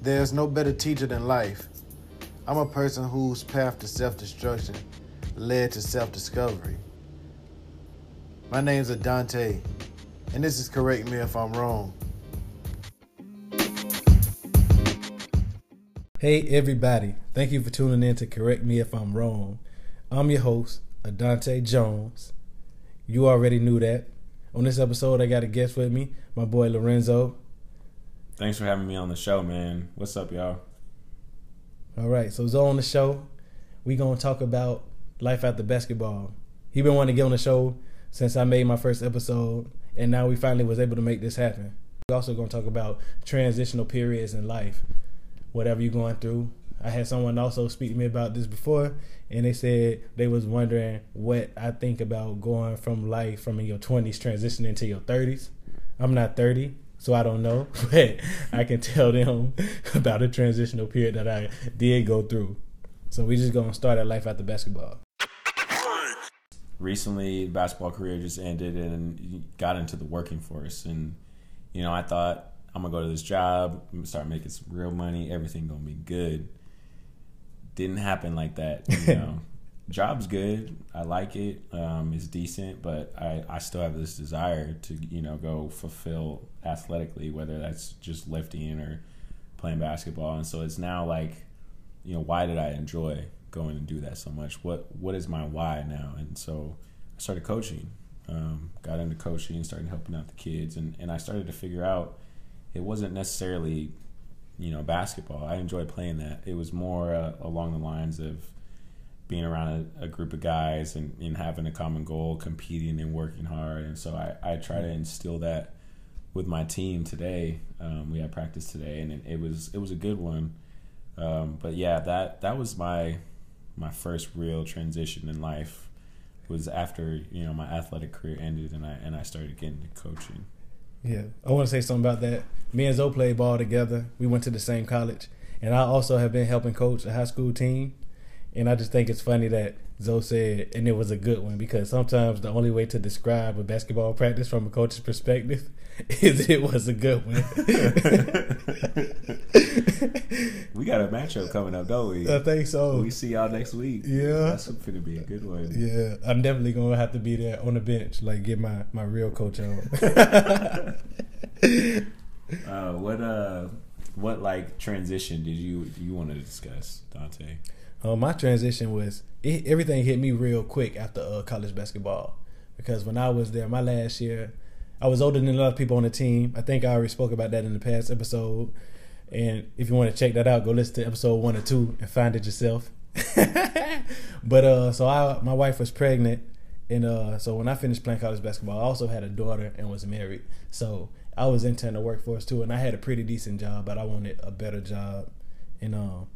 There's no better teacher than life. I'm a person whose path to self destruction led to self discovery. My name's Adante, and this is Correct Me If I'm Wrong. Hey, everybody. Thank you for tuning in to Correct Me If I'm Wrong. I'm your host, Adante Jones. You already knew that. On this episode, I got a guest with me, my boy Lorenzo. Thanks for having me on the show, man. What's up, y'all? All right, so Zoe on the show. We gonna talk about life after basketball. He been wanting to get on the show since I made my first episode, and now we finally was able to make this happen. We also gonna talk about transitional periods in life, whatever you're going through. I had someone also speak to me about this before, and they said they was wondering what I think about going from life from your 20s transitioning to your 30s. I'm not 30, so I don't know, but I can tell them about a transitional period that I did go through. So we just gonna start at life after basketball. Recently, basketball career just ended and got into the working force, and you know I thought I'm gonna go to this job, I'm gonna start making some real money, everything gonna be good. Didn't happen like that, you know. Job's good. I like it. Um, it's decent, but I, I still have this desire to you know go fulfill athletically, whether that's just lifting or playing basketball. And so it's now like, you know, why did I enjoy going and do that so much? What what is my why now? And so I started coaching. Um, got into coaching started helping out the kids, and and I started to figure out it wasn't necessarily you know basketball. I enjoyed playing that. It was more uh, along the lines of being around a, a, group of guys and, and having a common goal, competing and working hard. And so I, I try to instill that with my team today. Um, we had practice today, and it, was it was a good one. Um, but yeah, that that was my my first real transition in life. Was after you know my athletic career ended, and I and I started getting into coaching. Yeah, I want to say something about that. Me and Zoe played ball together. We went to the same college, and I also have been helping coach a high school team. And I just think it's funny that Zoe said, and it was a good one because sometimes the only way to describe a basketball practice from a coach's perspective is it was a good one. we got a matchup coming up, don't we? I think so. We see y'all next week. Yeah, that's going to be a good one. Yeah, I'm definitely gonna have to be there on the bench, like get my my real coach on. uh, what uh, what like transition did you you want to discuss, Dante? Uh, my transition was it, everything hit me real quick after uh, college basketball because when I was there, my last year, I was older than a lot of people on the team. I think I already spoke about that in the past episode. And if you want to check that out, go listen to episode one or two and find it yourself. but uh, so I, my wife was pregnant, and uh, so when I finished playing college basketball, I also had a daughter and was married. So I was entering the workforce too, and I had a pretty decent job, but I wanted a better job. And um,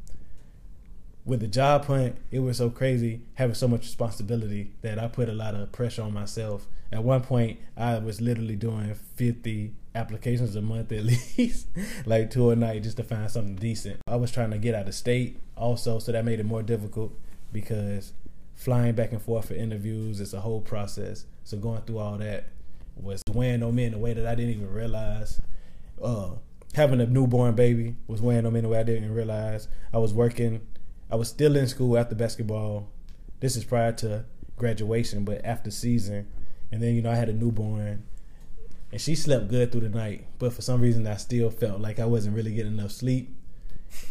with the job hunt, it was so crazy having so much responsibility that I put a lot of pressure on myself. At one point, I was literally doing 50 applications a month at least, like two a night just to find something decent. I was trying to get out of state also, so that made it more difficult because flying back and forth for interviews is a whole process. So going through all that was weighing on me in a way that I didn't even realize. Uh, having a newborn baby was weighing on me in a way I didn't realize. I was working I was still in school after basketball. This is prior to graduation, but after season. And then, you know, I had a newborn and she slept good through the night. But for some reason, I still felt like I wasn't really getting enough sleep.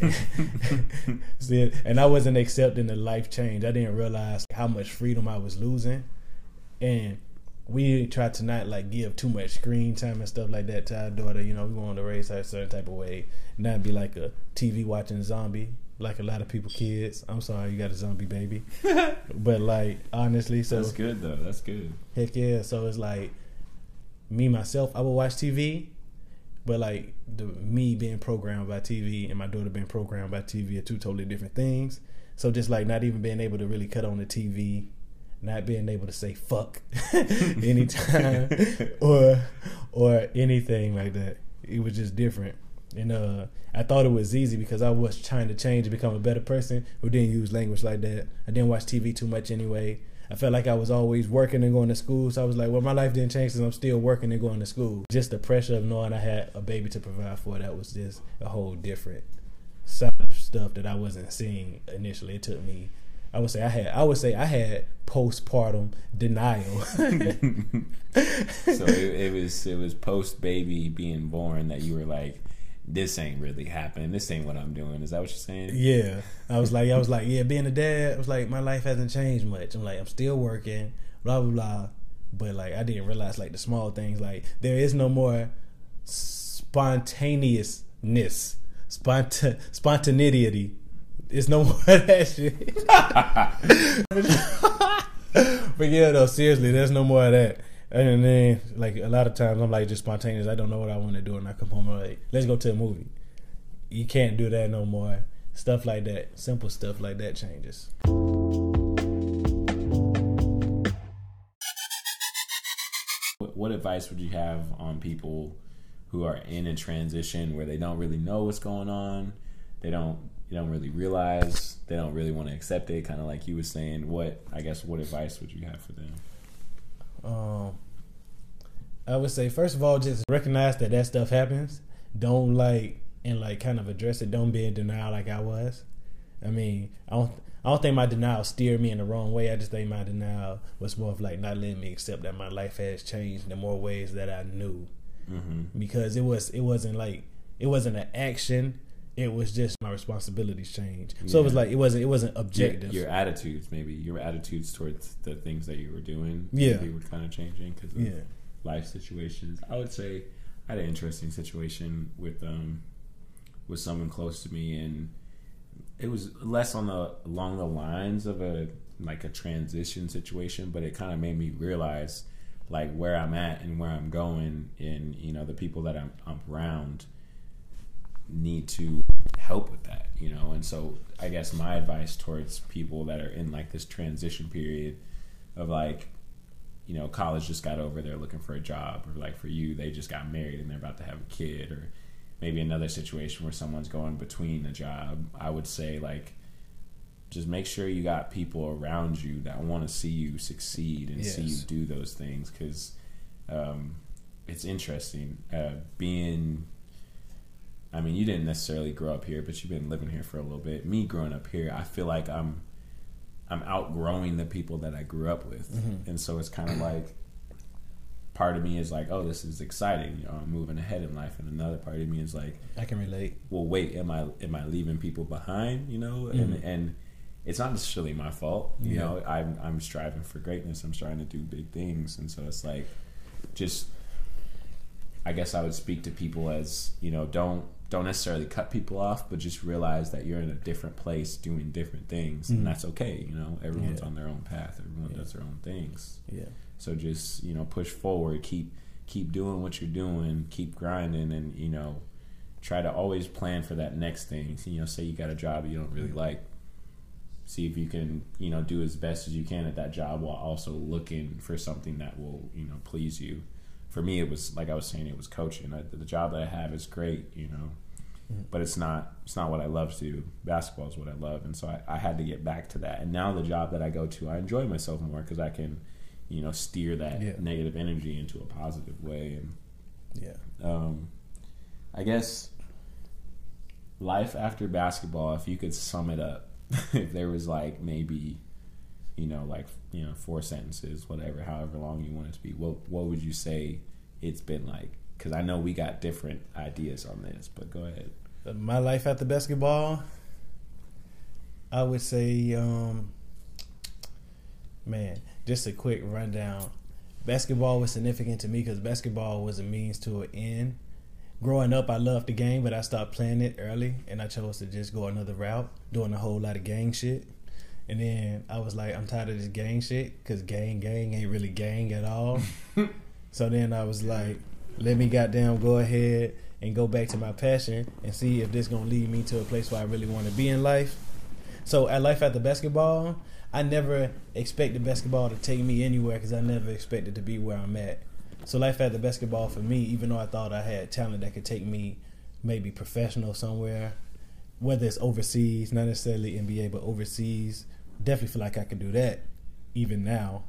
and I wasn't accepting the life change. I didn't realize how much freedom I was losing. And we tried to not like give too much screen time and stuff like that to our daughter. You know, we wanted to raise her a certain type of way, not be like a TV watching zombie like a lot of people kids. I'm sorry, you got a zombie baby, but like honestly, so that's good though. That's good. Heck yeah. So it's like me myself. I will watch TV, but like the me being programmed by TV and my daughter being programmed by TV are two totally different things. So just like not even being able to really cut on the TV, not being able to say fuck anytime or or anything like that. It was just different. And uh, I thought it was easy because I was trying to change and become a better person who didn't use language like that. I didn't watch TV too much anyway. I felt like I was always working and going to school. So I was like, well, my life didn't change because I'm still working and going to school. Just the pressure of knowing I had a baby to provide for, that was just a whole different side of stuff that I wasn't seeing initially. It took me. I would say I had. I would say I had postpartum denial. so it, it was it was post baby being born that you were like, this ain't really happening. This ain't what I'm doing. Is that what you're saying? Yeah, I was like, I was like, yeah, being a dad, I was like, my life hasn't changed much. I'm like, I'm still working, blah blah blah. But like, I didn't realize like the small things. Like, there is no more spontaneousness, spont- spontaneity. It's no more that shit. but yeah, though, seriously, there's no more of that. And then, like a lot of times, I'm like just spontaneous. I don't know what I want to do, and I come home and I'm like, let's go to a movie. You can't do that no more. Stuff like that, simple stuff like that changes. What, advice would you have on people who are in a transition where they don't really know what's going on? They don't they don't really realize they don't really want to accept it kind of like you were saying what i guess what advice would you have for them um i would say first of all just recognize that that stuff happens don't like and like kind of address it don't be in denial like i was i mean i don't I don't think my denial steered me in the wrong way. I just think my denial was more of like not letting me accept that my life has changed in more ways that I knew. Mm-hmm. Because it was it wasn't like it wasn't an action it was just my responsibilities changed. So it was like it wasn't it wasn't objective. Your, your, attitudes, maybe your attitudes towards the things that you were doing, yeah, were kind of changing because of yeah. life situations. I would say I had an interesting situation with um with someone close to me, and it was less on the along the lines of a like a transition situation, but it kind of made me realize like where I'm at and where I'm going, and you know the people that I'm, I'm around need to help with that, you know. And so I guess my advice towards people that are in like this transition period of like, you know, college just got over, they're looking for a job, or like for you, they just got married and they're about to have a kid, or maybe another situation where someone's going between a job. I would say like just make sure you got people around you that want to see you succeed and yes. see you do those things because um, it's interesting uh, being I mean, you didn't necessarily grow up here, but you've been living here for a little bit. Me growing up here, I feel like I'm I'm outgrowing the people that I grew up with, mm-hmm. and so it's kind of like part of me is like, oh, this is exciting. You know, I'm moving ahead in life, and another part of me is like, I can relate. Well, wait, am I am I leaving people behind? You know, mm-hmm. and and it's not necessarily my fault. You yeah. know, I'm I'm striving for greatness. I'm trying to do big things, and so it's like, just I guess I would speak to people as you know, don't don't necessarily cut people off, but just realize that you're in a different place doing different things, mm-hmm. and that's okay. You know, everyone's yeah. on their own path. Everyone yeah. does their own things. Yeah. So just you know, push forward. Keep keep doing what you're doing. Keep grinding, and you know, try to always plan for that next thing. You know, say you got a job you don't really like. See if you can, you know, do as best as you can at that job while also looking for something that will, you know, please you for me, it was like I was saying, it was coaching. I, the job that I have is great, you know, mm-hmm. but it's not it's not what I love to do. Basketball is what I love, and so I, I had to get back to that. And now the job that I go to, I enjoy myself more because I can, you know, steer that yeah. negative energy into a positive way. And yeah, um, I guess life after basketball, if you could sum it up, if there was like maybe you know, like you know, four sentences, whatever, however long you want it to be. What what would you say it's been like? Because I know we got different ideas on this, but go ahead. My life after basketball, I would say, um, man, just a quick rundown. Basketball was significant to me because basketball was a means to an end. Growing up, I loved the game, but I stopped playing it early, and I chose to just go another route, doing a whole lot of gang shit. And then I was like, I'm tired of this gang shit because gang, gang ain't really gang at all. so then I was like, let me goddamn go ahead and go back to my passion and see if this gonna lead me to a place where I really want to be in life. So at life after basketball, I never expected basketball to take me anywhere because I never expected to be where I'm at. So life after basketball for me, even though I thought I had talent that could take me maybe professional somewhere, whether it's overseas, not necessarily NBA, but overseas, definitely feel like I could do that even now.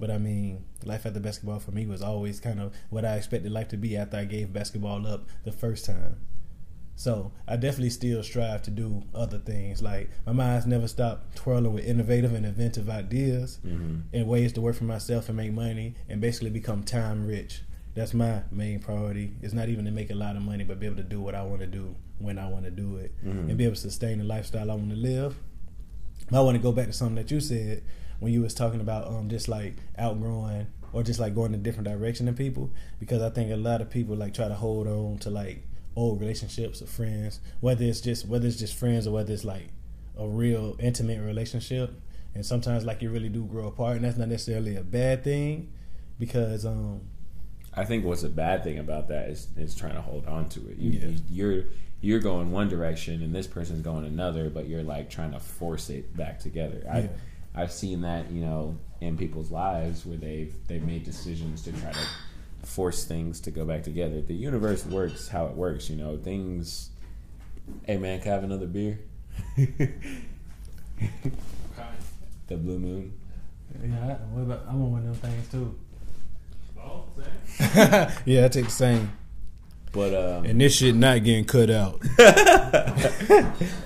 But I mean, life after basketball for me was always kind of what I expected life to be after I gave basketball up the first time. So I definitely still strive to do other things. Like my mind's never stopped twirling with innovative and inventive ideas Mm-hmm. and ways to work for myself and make money and basically become time rich. That's my main priority. It's not even to make a lot of money, but be able to do what I want to do when I want to do it Mhm. and be able to sustain the lifestyle I want to live. I want to go back to something that you said when you was talking about um just like outgrowing or just like going a different direction than people because I think a lot of people like try to hold on to like old relationships or friends whether it's just whether it's just friends or whether it's like a real intimate relationship and sometimes like you really do grow apart and that's not necessarily a bad thing because um I think what's a bad thing about that is is trying to hold on to it. You, Yeah. You, you're you're going one direction and this person's going another, but you're like trying to force it back together. I Yeah. I've seen that you know in people's lives where they've they've made decisions to try to force things to go back together. The universe works how it works. You know things. Hey man, can I have another beer? the blue moon. yeah what about, I want one of them things too yeah I take the same But um, and this shit not getting cut out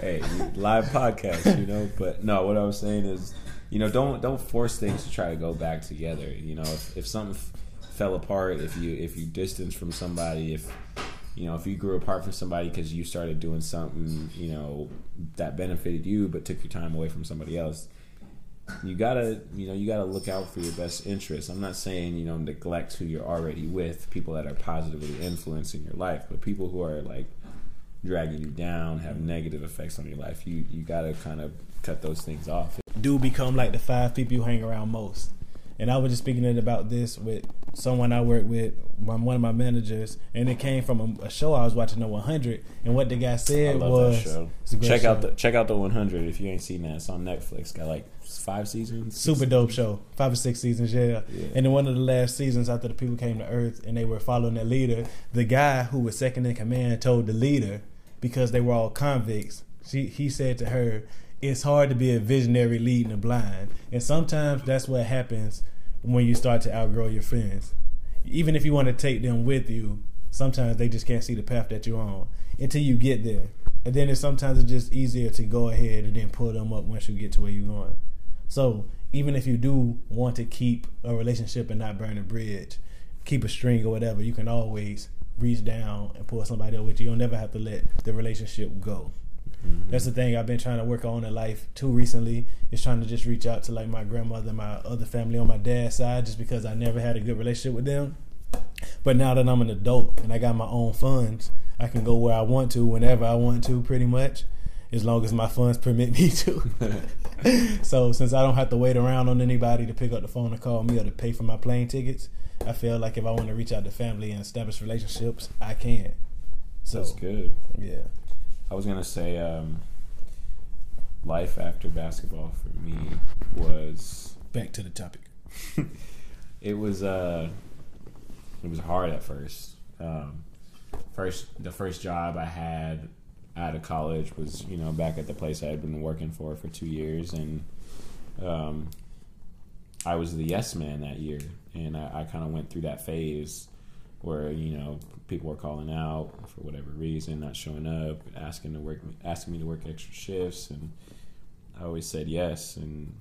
hey, live podcast, you know. But no, what I was saying is, you know, don't don't force things to try to go back together. You know, if, if something f- fell apart, if you if you distance from somebody, if you know if you grew apart from somebody because you started doing something, you know, that benefited you but took your time away from somebody else. You gotta, you know, you gotta look out for your best interests. I'm not saying, you know, neglect who you're already with, people that are positively influencing your life, but people who are like dragging you down, have negative effects on your life. You you gotta kind of cut those things off. do become like the five people you hang around most. And I was just speaking it about this with someone I work with, one of my managers, and it came from a, a show I was watching, The 100. And what the guy I said love was, that show. It's a great Check show. out the check out the 100 if you ain't seen that. It's on Netflix. Got like five seasons. super dope show, five or six seasons, yeah. Yeah. And in one of the last seasons, after the people came to Earth and they were following their leader, the guy who was second in command told the leader because they were all convicts. She he said to her, "It's hard to be a visionary leading the blind, and sometimes that's what happens when you start to outgrow your friends. Even if you want to take them with you, sometimes they just can't see the path that you're on until you get there. And then it's sometimes it's just easier to go ahead and then pull them up once you get to where you're going. So even if you do want to keep a relationship and not burn a bridge, keep a string or whatever, you can always reach down and pull somebody up with you. You'll never have to let the relationship go. Mm-hmm. That's the thing I've been trying to work on in life too recently. Is trying to just reach out to like my grandmother, and my other family on my dad's side, just because I never had a good relationship with them. But now that I'm an adult and I got my own funds, I can go where I want to, whenever I want to, pretty much, as long as my funds permit me to. so since I don't have to wait around on anybody to pick up the phone and call me or to pay for my plane tickets, I feel like if I want to reach out to family and establish relationships, I can. So That's good. yeah. I was gonna say, um, life after basketball for me was Back to the topic. it was uh it was hard at first. Um, first the first job I had out of college was you know back at the place I had been working for for two years, and um, I was the yes man that year, and I, I kind of went through that phase where you know people were calling out for whatever reason, not showing up, asking to work, asking me to work extra shifts, and I always said yes, and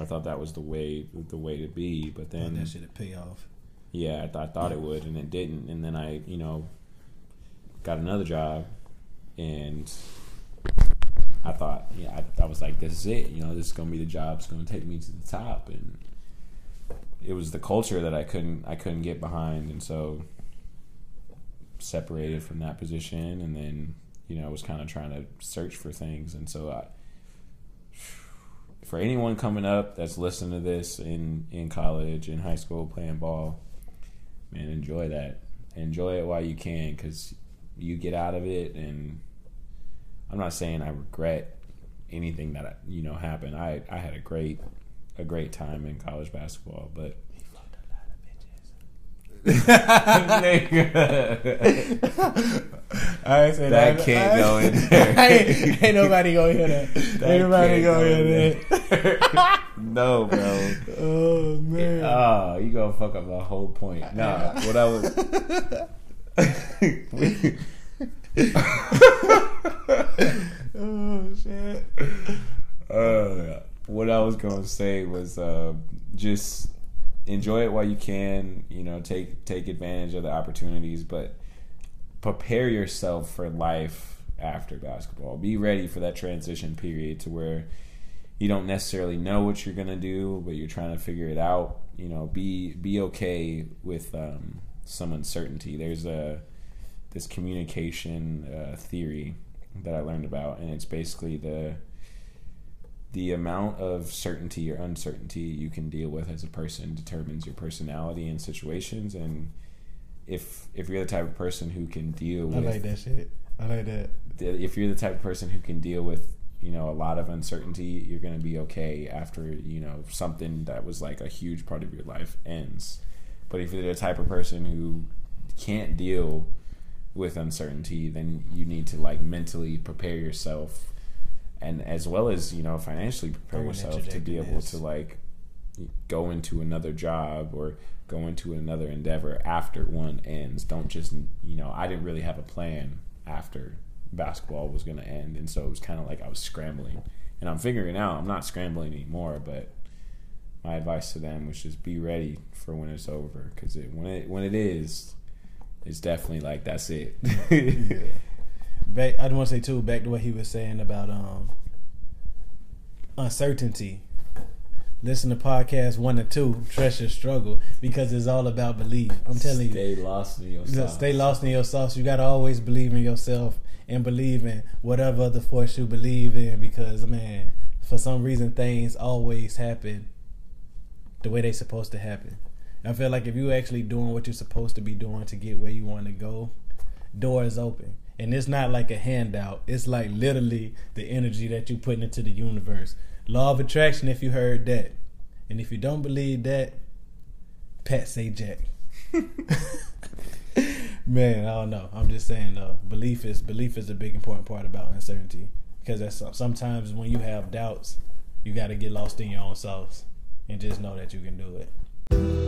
I thought that was the way the way to be, but then that should pay off. yeah, I, th- I thought it would, and it didn't. And then I, you know, got another job, and I thought, yeah, I, I was like, this is it. You know, this is gonna be the job. It's gonna take me to the top, and it was the culture that I couldn't, I couldn't get behind, and so separated from that position, and then you know, I was kind of trying to search for things, and so I. For anyone coming up that's listening to this in, in college, in high school, playing ball, man, enjoy that. Enjoy it while you can, because you get out of it. And I'm not saying I regret anything that you know happened. I I had a great a great time in college basketball, but I said That I, can't go in there. ain't, ain't nobody gonna hear that. That ain't nobody gonna go hear that. no, bro. Oh man. Oh, you gonna fuck up the whole point. Nah, what I was oh shit. Uh, was gonna say was uh, just enjoy it while you can. You know, take take advantage of the opportunities, but prepare yourself for life after basketball. Be ready for that transition period to where you don't necessarily know what you're gonna do, but you're trying to figure it out. You know, be be okay with um, some uncertainty. There's a this communication uh, theory that I learned about, and it's basically the the amount of certainty or uncertainty you can deal with as a person determines your personality in situations and if if you're the type of person who can deal I with I like that shit. I like that. if you're the type of person who can deal with you know a lot of uncertainty you're going to be okay after you know something that was like a huge part of your life ends but if you're the type of person who can't deal with uncertainty then you need to like mentally prepare yourself and as well as you know financially prepare yourself to be able this. to like go into another job or go into another endeavor after one ends. Don't just you know i didn't really have a plan after basketball was going to end and so it was kind of like i was scrambling. And i'm figuring out. I'm not scrambling anymore but my advice to them was just be ready for when it's over because it, when it when it is it's definitely like that's it Back, I want to say too. Back to what he was saying about um uncertainty. Listen to podcast one and two, Your Struggle, because it's all about belief. I'm telling you, stay lost in yourself Stay lost in your sauce. You gotta always believe in yourself and believe in whatever other force you believe in. Because man, for some reason, things always happen the way they're supposed to happen. I feel like if you actually doing what you're supposed to be doing to get where you want to go, doors open. And it's not like a handout. It's like literally the energy that you're putting into the universe. Law of attraction. If you heard that, and if you don't believe that, Pat say Jack. Man, I don't know. I'm just saying though, belief is belief is a big important part about uncertainty because that's sometimes when you have doubts, you got to get lost in your own sauce and just know that you can do it.